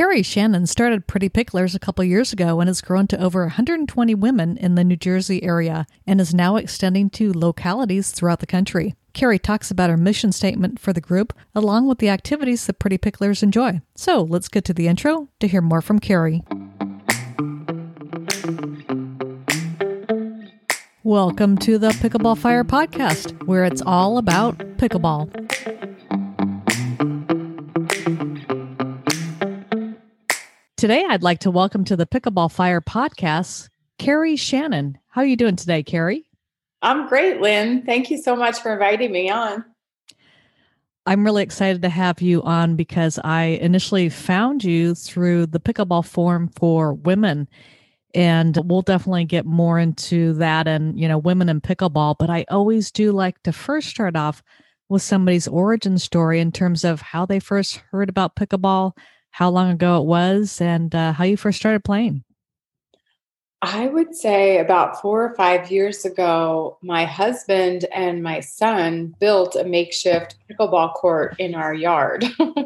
Carrie Shannon started Pretty Picklers a couple years ago and has grown to over 120 women in the New Jersey area and is now extending to localities throughout the country. Carrie talks about her mission statement for the group, along with the activities that Pretty Picklers enjoy. So let's get to the intro to hear more from Carrie. Welcome to the Pickleball Fire podcast, where it's all about pickleball. Today, I'd like to welcome to the Pickleball Fire podcast, Carrie Shannon. How are you doing today, Carrie? I'm great, Lynn. Thank you so much for inviting me on. I'm really excited to have you on because I initially found you through the Pickleball Forum for Women. And we'll definitely get more into that and, you know, women in pickleball. But I always do like to first start off with somebody's origin story in terms of how they first heard about pickleball, how long ago it was, and uh, how you first started playing. I would say about four or five years ago, my husband and my son built a makeshift pickleball court in our yard.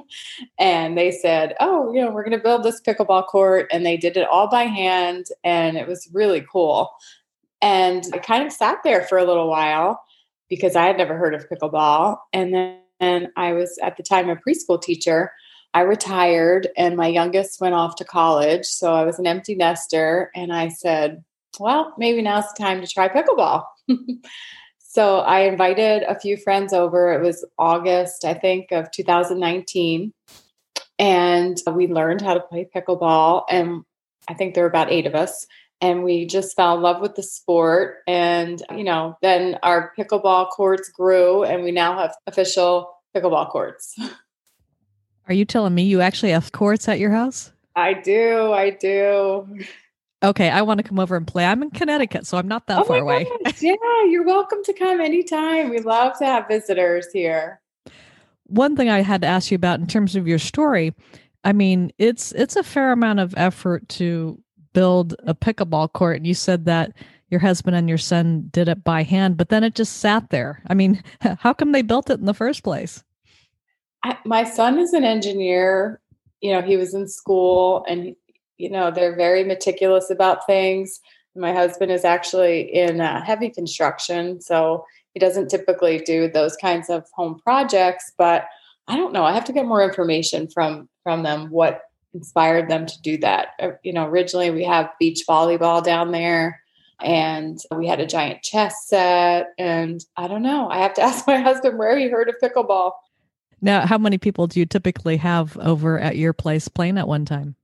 and they said, Oh, you know, we're going to build this pickleball court. And they did it all by hand. And it was really cool. And I kind of sat there for a little while because I had never heard of pickleball. And then I was at the time a preschool teacher. I retired and my youngest went off to college. So I was an empty nester. And I said, well, maybe now's the time to try pickleball. so I invited a few friends over. It was August, I think, of 2019. And we learned how to play pickleball. And I think there were about eight of us. And we just fell in love with the sport. And, you know, then our pickleball courts grew, and we now have official pickleball courts. Are you telling me you actually have courts at your house? I do. I do. Okay, I want to come over and play. I'm in Connecticut, so I'm not that oh far away. yeah, you're welcome to come anytime. We love to have visitors here. One thing I had to ask you about in terms of your story, I mean, it's it's a fair amount of effort to build a pickleball court. And you said that your husband and your son did it by hand, but then it just sat there. I mean, how come they built it in the first place? I, my son is an engineer. You know, he was in school and, you know, they're very meticulous about things. My husband is actually in uh, heavy construction. So he doesn't typically do those kinds of home projects, but I don't know. I have to get more information from from them what inspired them to do that. Uh, you know, originally we have beach volleyball down there and we had a giant chess set and I don't know. I have to ask my husband where he heard of pickleball. Now, how many people do you typically have over at your place playing at one time?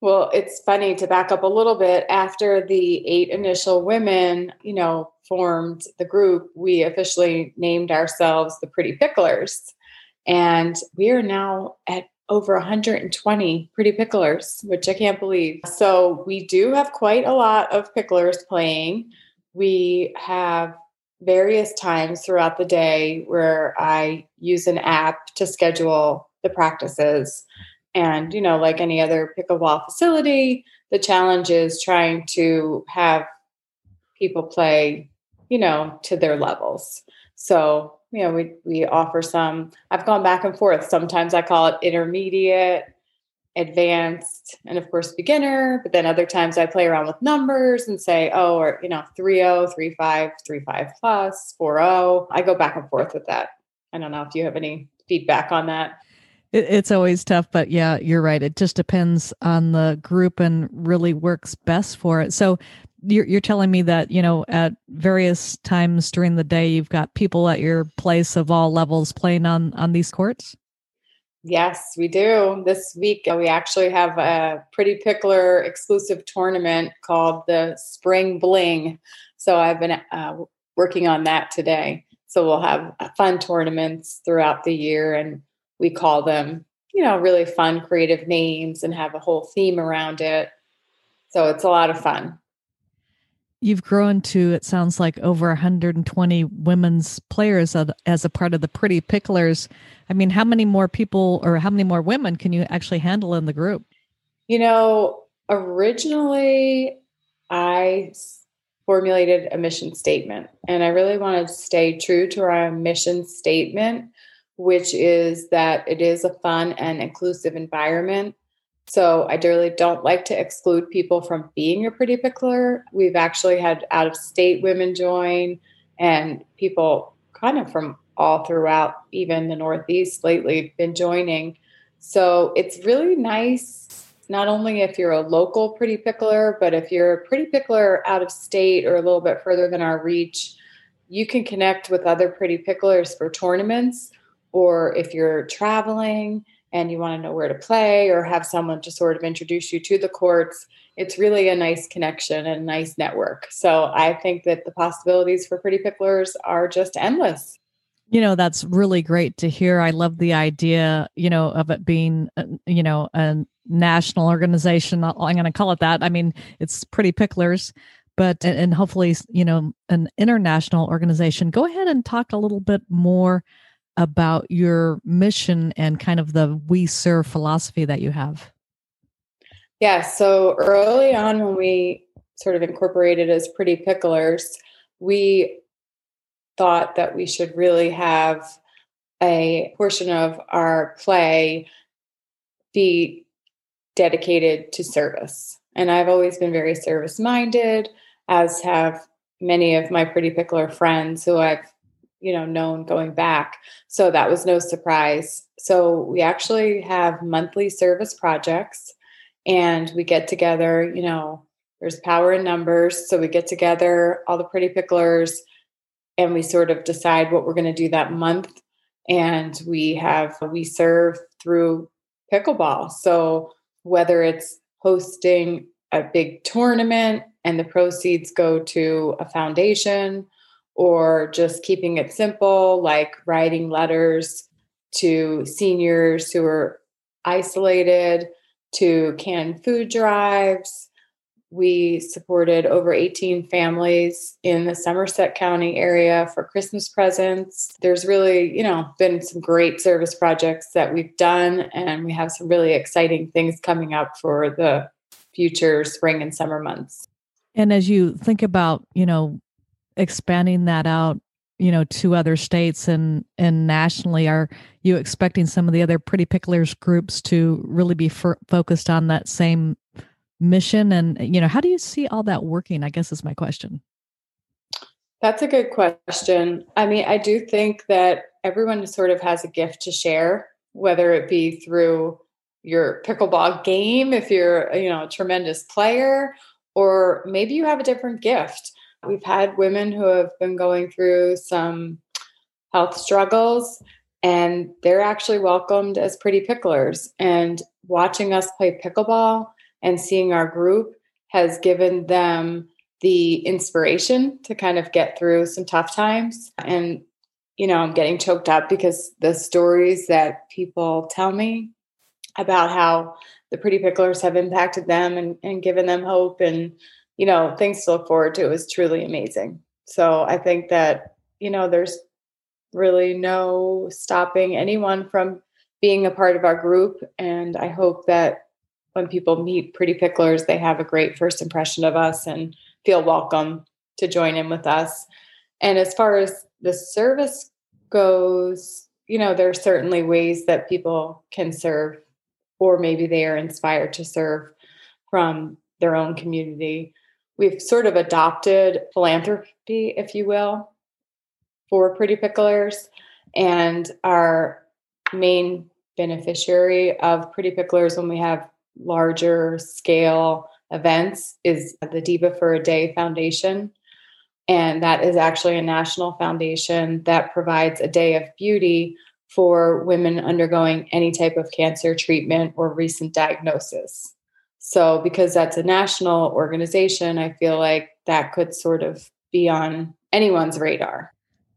Well, it's funny to back up a little bit. After the eight initial women, you know, formed the group, we officially named ourselves the Pretty Picklers. And we are now at over 120 Pretty Picklers, which I can't believe. So we do have quite a lot of picklers playing. We have various times throughout the day where I use an app to schedule the practices. And, you know, like any other pickleball facility, the challenge is trying to have people play, you know, to their levels. So, you know, we, we offer some, I've gone back and forth. Sometimes I call it intermediate advanced and of course beginner but then other times i play around with numbers and say oh or you know 3-0 3-5 3-5 plus 4-0 i go back and forth with that. I don't know if you have any feedback on that. It's always tough but yeah you're right. It just depends on the group and really works best for it. So you're, you're telling me that you know at various times during the day you've got people at your place of all levels playing on on these courts Yes, we do. This week, uh, we actually have a Pretty Pickler exclusive tournament called the Spring Bling. So I've been uh, working on that today. So we'll have uh, fun tournaments throughout the year, and we call them, you know, really fun, creative names and have a whole theme around it. So it's a lot of fun you've grown to it sounds like over 120 women's players as a part of the pretty picklers i mean how many more people or how many more women can you actually handle in the group you know originally i formulated a mission statement and i really wanted to stay true to our mission statement which is that it is a fun and inclusive environment. So I really don't like to exclude people from being a pretty pickler. We've actually had out of state women join and people kind of from all throughout, even the Northeast lately, been joining. So it's really nice, not only if you're a local pretty pickler, but if you're a pretty pickler out of state or a little bit further than our reach, you can connect with other pretty picklers for tournaments or if you're traveling and you want to know where to play or have someone to sort of introduce you to the courts, it's really a nice connection and a nice network. So I think that the possibilities for pretty picklers are just endless. You know, that's really great to hear. I love the idea, you know, of it being, uh, you know, a national organization. I'm going to call it that. I mean, it's pretty picklers, but, and hopefully, you know, an international organization. Go ahead and talk a little bit more about your mission and kind of the we serve philosophy that you have. Yeah. So early on, when we sort of incorporated as pretty picklers, we thought that we should really have a portion of our play be dedicated to service. And I've always been very service minded, as have many of my pretty pickler friends who I've you know known going back. So that was no surprise. So we actually have monthly service projects and we get together you know there's power in numbers. So we get together all the pretty picklers and we sort of decide what we're going to do that month. And we have we serve through pickleball. So whether it's hosting a big tournament and the proceeds go to a foundation or just keeping it simple, like writing letters to seniors who are isolated, to canned food drives. We supported over 18 families in the Somerset County area for Christmas presents. There's really, you know, been some great service projects that we've done, and we have some really exciting things coming up for the future spring and summer months. And as you think about, you know, expanding that out you know to other states and and nationally are you expecting some of the other pretty picklers groups to really be f- focused on that same mission? And you know how do you see all that working i guess is my question. That's a good question. I mean i do think that everyone sort of has a gift to share whether it be through your pickleball game if you're you know a tremendous player or maybe you have a different gift We've had women who have been going through some health struggles and they're actually welcomed as pretty picklers. And watching us play pickleball and seeing our group has given them the inspiration to kind of get through some tough times. And, you know, I'm getting choked up because the stories that people tell me about how the pretty picklers have impacted them and, and given them hope and you know, things to look forward to. is truly amazing. So I think that, you know, there's really no stopping anyone from being a part of our group. And I hope that when people meet Pretty Picklers, they have a great first impression of us and feel welcome to join in with us. And as far as the service goes, you know, there are certainly ways that people can serve, or maybe they are inspired to serve from their own community we've sort of adopted philanthropy, if you will, for Pretty Picklers. And our main beneficiary of Pretty Picklers when we have larger scale events is the Diva for a Day Foundation. And that is actually a national foundation that provides a day of beauty for women undergoing any type of cancer treatment or recent diagnosis. So, because that's a national organization, I feel like that could sort of be on anyone's radar.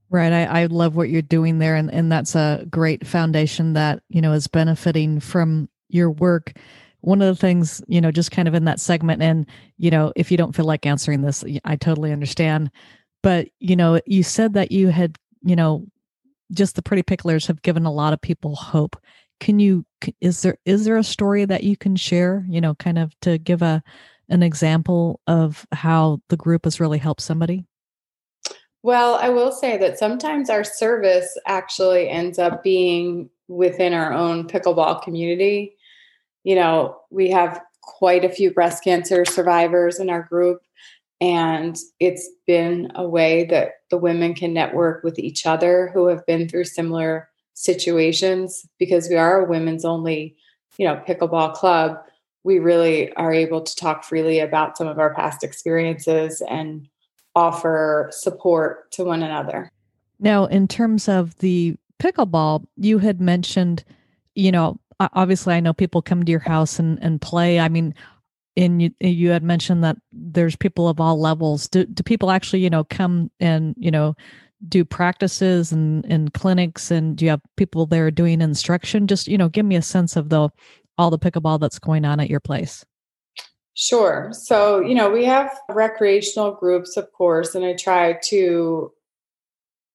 Right. I, I love what you're doing there. And, and that's a great foundation that, you know, is benefiting from your work. One of the things, you know, just kind of in that segment, and, you know, if you don't feel like answering this, I totally understand. But, you know, you said that you had, you know, just the pretty picklers have given a lot of people hope can you is there is there a story that you can share you know kind of to give a an example of how the group has really helped somebody Well, I will say that sometimes our service actually ends up being within our own pickleball community. You know, we have quite a few breast cancer survivors in our group, and it's been a way that the women can network with each other who have been through similar situations because we are a women's only, you know, pickleball club. We really are able to talk freely about some of our past experiences and offer support to one another. Now, in terms of the pickleball, you had mentioned, you know, obviously I know people come to your house and, and play. I mean, and you, you had mentioned that there's people of all levels. Do, do people actually, you know, come and, you know, do practices and, and clinics and do you have people there doing instruction? Just, you know, give me a sense of the all the pickleball that's going on at your place. Sure. So, you know, we have recreational groups, of course, and I try to,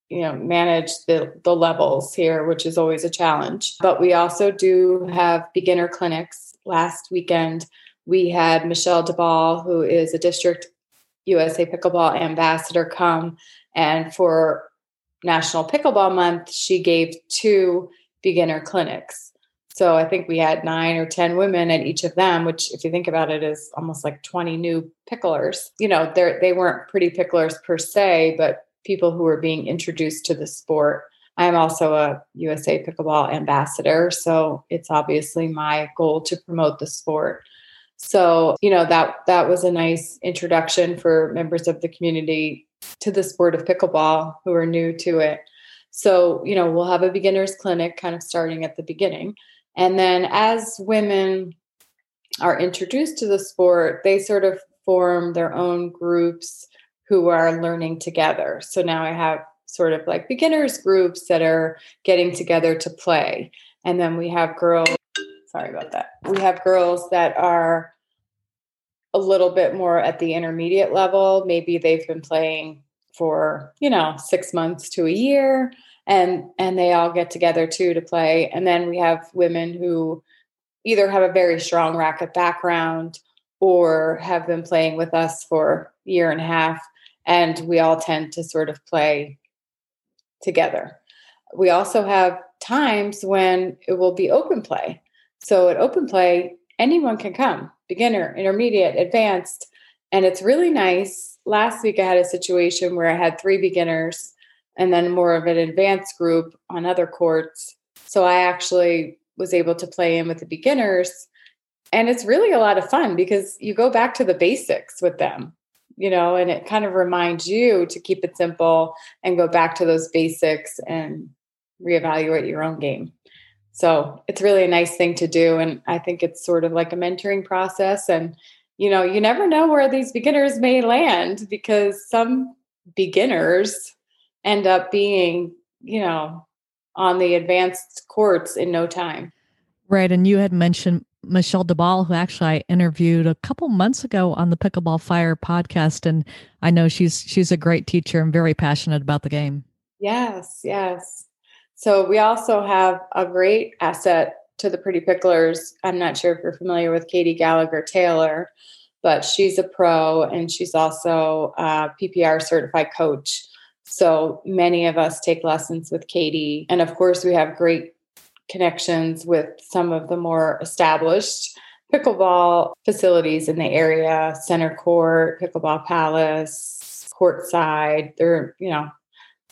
you know, manage the, the levels here, which is always a challenge. But we also do have beginner clinics. Last weekend, we had Michelle DeBall, who is a district USA Pickleball ambassador, come. And for National Pickleball Month, she gave two beginner clinics. So I think we had nine or 10 women at each of them, which, if you think about it, is almost like 20 new picklers. You know, they weren't pretty picklers per se, but people who were being introduced to the sport. I'm also a USA Pickleball ambassador, so it's obviously my goal to promote the sport. So, you know, that that was a nice introduction for members of the community to the sport of pickleball who are new to it. So, you know, we'll have a beginners clinic kind of starting at the beginning. And then as women are introduced to the sport, they sort of form their own groups who are learning together. So now I have sort of like beginners groups that are getting together to play. And then we have girls, sorry about that. We have girls that are a little bit more at the intermediate level. Maybe they've been playing for, you know, six months to a year and and they all get together too to play. And then we have women who either have a very strong racket background or have been playing with us for a year and a half and we all tend to sort of play together. We also have times when it will be open play. So at open play anyone can come beginner intermediate advanced and it's really nice last week i had a situation where i had three beginners and then more of an advanced group on other courts. So I actually was able to play in with the beginners. And it's really a lot of fun because you go back to the basics with them, you know, and it kind of reminds you to keep it simple and go back to those basics and reevaluate your own game. So it's really a nice thing to do. And I think it's sort of like a mentoring process. And, you know, you never know where these beginners may land because some beginners end up being, you know, on the advanced courts in no time. Right. And you had mentioned Michelle DeBall, who actually I interviewed a couple months ago on the Pickleball Fire podcast. And I know she's she's a great teacher and very passionate about the game. Yes, yes. So we also have a great asset to the Pretty Picklers. I'm not sure if you're familiar with Katie Gallagher Taylor, but she's a pro and she's also a PPR certified coach. So many of us take lessons with Katie. And of course, we have great connections with some of the more established pickleball facilities in the area center court, pickleball palace, courtside. There are, you know,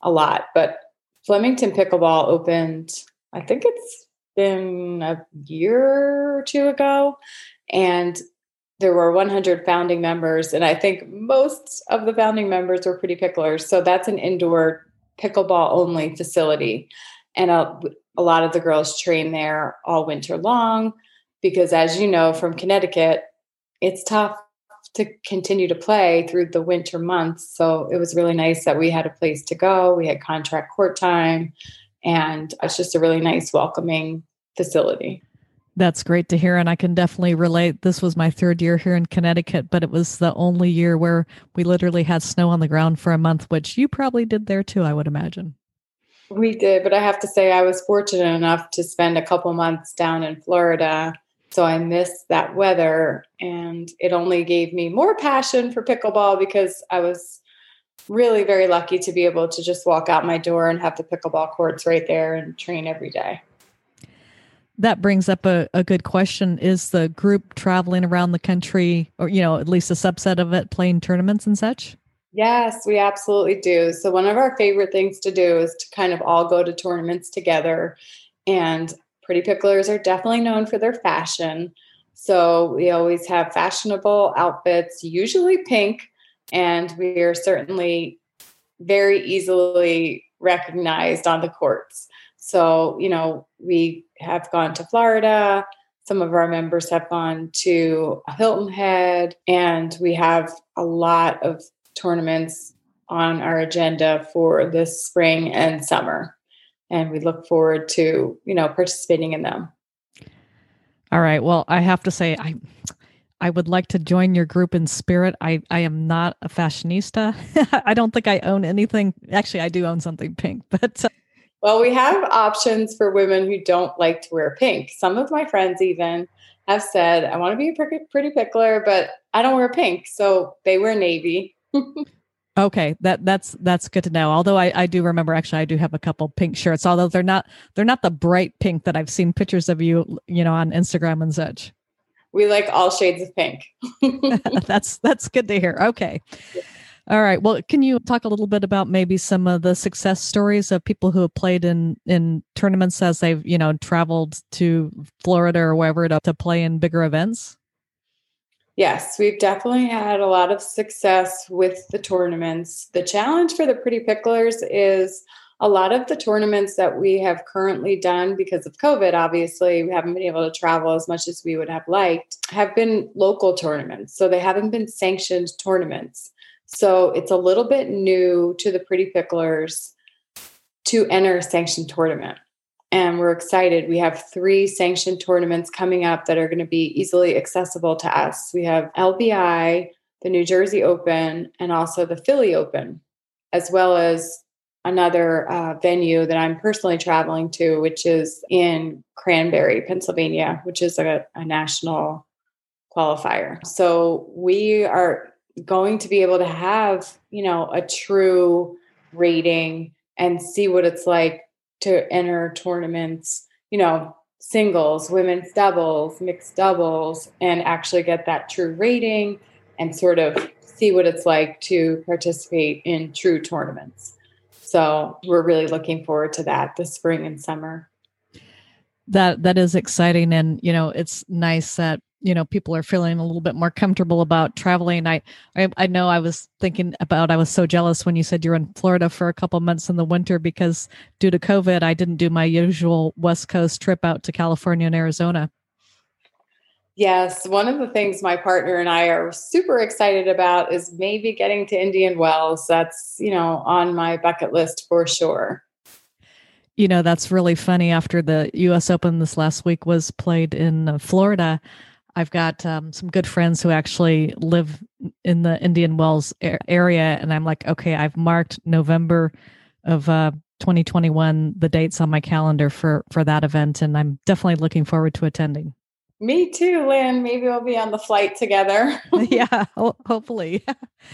a lot. But Flemington Pickleball opened, I think it's been a year or two ago. And there were 100 founding members, and I think most of the founding members were pretty picklers. So that's an indoor pickleball only facility. And a, a lot of the girls train there all winter long because, as you know from Connecticut, it's tough to continue to play through the winter months. So it was really nice that we had a place to go. We had contract court time, and it's just a really nice, welcoming facility. That's great to hear. And I can definitely relate. This was my third year here in Connecticut, but it was the only year where we literally had snow on the ground for a month, which you probably did there too, I would imagine. We did, but I have to say, I was fortunate enough to spend a couple months down in Florida. So I missed that weather, and it only gave me more passion for pickleball because I was really very lucky to be able to just walk out my door and have the pickleball courts right there and train every day. That brings up a, a good question. Is the group traveling around the country, or, you know, at least a subset of it, playing tournaments and such? Yes, we absolutely do. So, one of our favorite things to do is to kind of all go to tournaments together. And Pretty Picklers are definitely known for their fashion. So, we always have fashionable outfits, usually pink, and we are certainly very easily recognized on the courts. So, you know, we have gone to Florida. Some of our members have gone to Hilton Head, and we have a lot of tournaments on our agenda for this spring and summer. And we look forward to, you know, participating in them. All right. Well, I have to say, I I would like to join your group in spirit. I, I am not a fashionista. I don't think I own anything. Actually, I do own something pink, but. Uh, well, we have options for women who don't like to wear pink. Some of my friends even have said, I want to be a pretty, pretty pickler, but I don't wear pink. So they wear navy. Okay, that that's that's good to know. Although I, I do remember actually I do have a couple pink shirts, although they're not they're not the bright pink that I've seen pictures of you, you know, on Instagram and such we like all shades of pink. that's that's good to hear. Okay. All right. Well, can you talk a little bit about maybe some of the success stories of people who have played in in tournaments as they've, you know, traveled to Florida or wherever to, to play in bigger events? Yes, we've definitely had a lot of success with the tournaments. The challenge for the Pretty Picklers is a lot of the tournaments that we have currently done because of COVID, obviously, we haven't been able to travel as much as we would have liked, have been local tournaments. So they haven't been sanctioned tournaments. So it's a little bit new to the Pretty Picklers to enter a sanctioned tournament. And we're excited. We have three sanctioned tournaments coming up that are going to be easily accessible to us. We have LBI, the New Jersey Open, and also the Philly Open, as well as another uh, venue that I'm personally traveling to, which is in Cranberry, Pennsylvania, which is a, a national qualifier. So we are going to be able to have, you know, a true rating and see what it's like to enter tournaments, you know, singles, women's doubles, mixed doubles, and actually get that true rating and sort of see what it's like to participate in true tournaments. So we're really looking forward to that this spring and summer. That that is exciting and you know it's nice that you know people are feeling a little bit more comfortable about traveling I, I i know i was thinking about i was so jealous when you said you're in florida for a couple months in the winter because due to covid i didn't do my usual west coast trip out to california and arizona Yes, one of the things my partner and I are super excited about is maybe getting to Indian Wells. That's, you know, on my bucket list for sure. You know, that's really funny. After the US Open this last week was played in uh, Florida, I've got um, some good friends who actually live in the Indian Wells area. And I'm like, okay, I've marked November of uh, 2021, the dates on my calendar for, for that event. And I'm definitely looking forward to attending. Me too, Lynn. Maybe we'll be on the flight together. yeah, hopefully.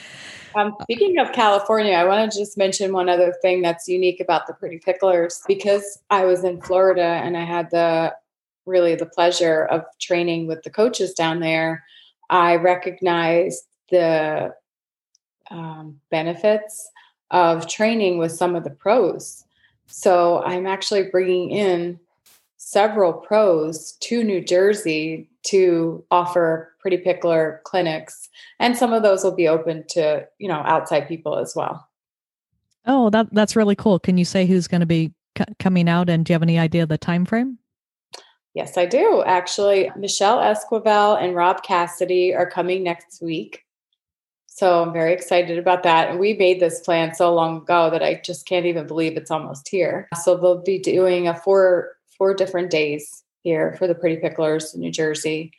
um, speaking of California, I want to just mention one other thing that's unique about the Pretty Picklers. Because I was in Florida and I had the really the pleasure of training with the coaches down there, I recognized the um, benefits of training with some of the pros. So I'm actually bringing in several pros to New Jersey to offer pretty pickler clinics and some of those will be open to you know outside people as well. Oh that that's really cool. Can you say who's going to be c- coming out and do you have any idea of the time frame yes i do actually michelle esquivel and rob cassidy are coming next week so i'm very excited about that and we made this plan so long ago that i just can't even believe it's almost here so they'll be doing a four four different days here for the Pretty Picklers in New Jersey.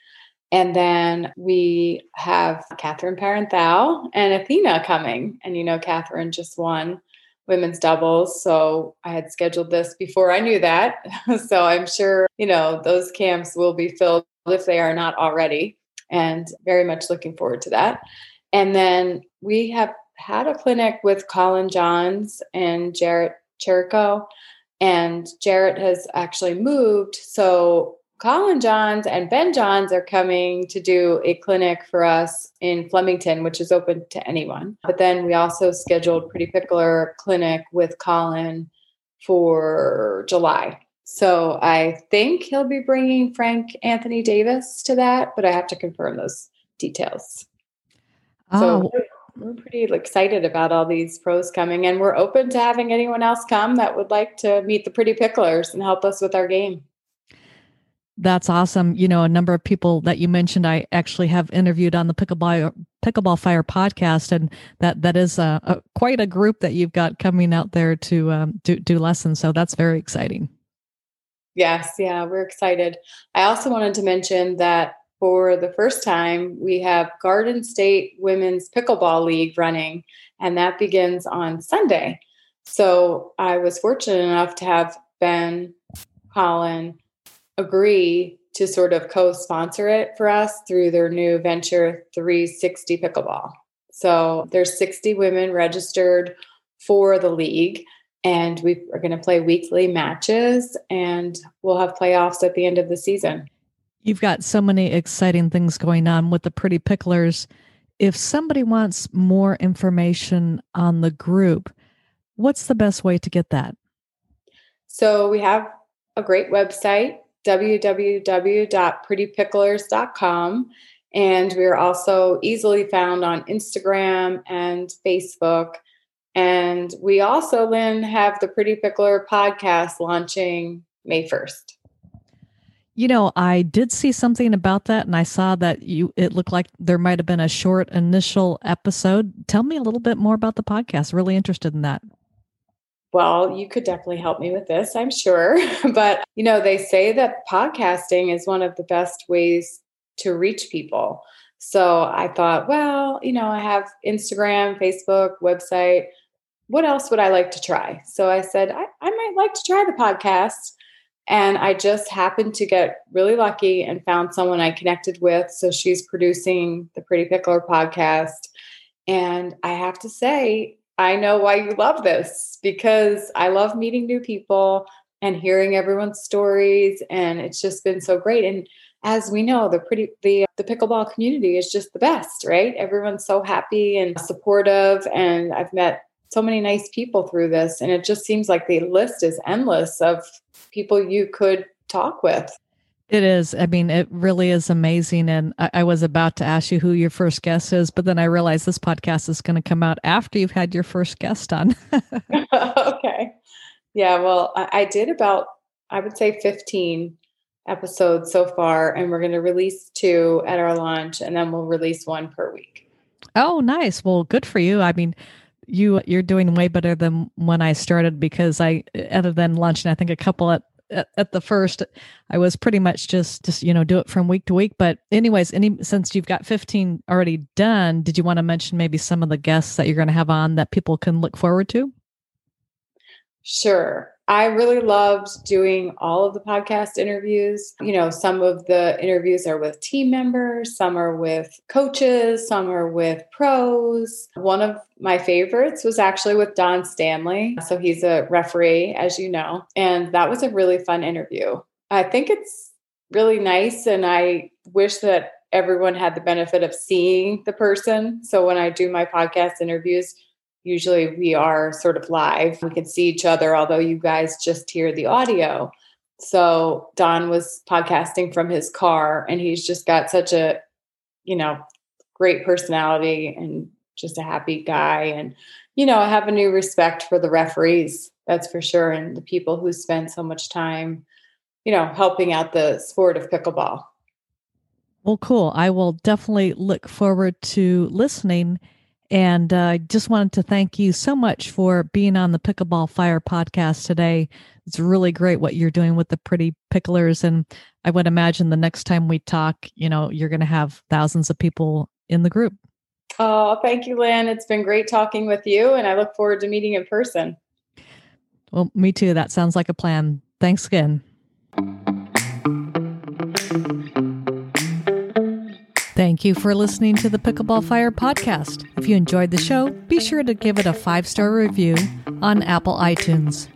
And then we have Catherine Parenteau and Athena coming. And you know, Catherine just won women's doubles. So I had scheduled this before I knew that. so I'm sure, you know, those camps will be filled if they are not already. And very much looking forward to that. And then we have had a clinic with Collin Johns and Jarrett Cherico, and Jarrett has actually moved. So Collin Johns and Ben Johns are coming to do a clinic for us in Flemington, which is open to anyone. But then we also scheduled Pretty Pickler clinic with Collin for July. So I think he'll be bringing Frank Anthony Davis to that, but I have to confirm those details. Oh. So we're pretty excited about all these pros coming, and we're open to having anyone else come that would like to meet the Pretty Picklers and help us with our game. That's awesome. You know, a number of people that you mentioned, I actually have interviewed on the Pickleball Pickleball Fire podcast, and that that is a, a quite a group that you've got coming out there to um, do do lessons. So that's very exciting. Yes, yeah, we're excited. I also wanted to mention that for the first time, we have Garden State Women's Pickleball League running, and that begins on Sunday. So I was fortunate enough to have Ben, Collin, agree to sort of co-sponsor it for us through their new venture 360 pickleball. So there's 60 women registered for the league and we are going to play weekly matches and we'll have playoffs at the end of the season. You've got so many exciting things going on with the Pretty Picklers. If somebody wants more information on the group, what's the best way to get that? So we have a great website www.prettypicklers.com. And we are also easily found on Instagram and Facebook. And we also, Lynn, have the Pretty Pickler podcast launching May 1st. You know, I did see something about that and I saw that you it looked like there might have been a short initial episode. Tell me a little bit more about the podcast. Really interested in that well, you could definitely help me with this, I'm sure. but, you know, they say that podcasting is one of the best ways to reach people. So I thought, well, you know, I have Instagram, Facebook, website. What else would I like to try? So I said, I, I might like to try the podcast. And I just happened to get really lucky and found someone I connected with. So she's producing the Pretty Pickler podcast. And I have to say, I know why you love this because I love meeting new people and hearing everyone's stories and it's just been so great. And as we know the pretty the the pickleball community is just the best right? Everyone's so happy and supportive and I've met so many nice people through this and it just seems like the list is endless of people you could talk with it is. I mean, it really is amazing. And I, I, was about to ask you who your first guest is, but then I realized this podcast is going to come out after you've had your first guest on. okay. Yeah. Well, I, I did about, I would say 15 episodes so far, and we're going to release two at our launch, and then we'll release one per week. Oh, nice. Well, good for you. I mean, you you're doing way better than when I started because I other than lunch and I think a couple at at, at, the first i was pretty much just just you know do it from week to week. But anyways any since you've got 15 already done did you want to mention maybe some of the guests that you're going to have on that people can look forward to? Sure I really loved doing all of the podcast interviews. You know, some of the interviews are with team members, some are with coaches, some are with pros. One of my favorites was actually with Don Stanley. So he's a referee, as you know, and that was a really fun interview. I think it's really nice, and I wish that everyone had the benefit of seeing the person. So when I do my podcast interviews, usually we are sort of live. We can see each other, although you guys just hear the audio. So Don was podcasting from his car, and he's just got such a, you know, great personality and just a happy guy. And, you know, I have a new respect for the referees, that's for sure, and the people who spend so much time, you know, helping out the sport of pickleball. Well, cool. I will definitely look forward to listening and I uh, just wanted to thank you so much for being on the Pickleball Fire podcast today. It's really great what you're doing with the pretty picklers. And I would imagine the next time we talk, you know, you're going to have thousands of people in the group. Oh, thank you, Lynn. It's been great talking with you, and I look forward to meeting in person. Well, me too. That sounds like a plan. Thanks again. Thank you for listening to the Pickleball Fire podcast. If you enjoyed the show, be sure to give it a five star review on Apple iTunes.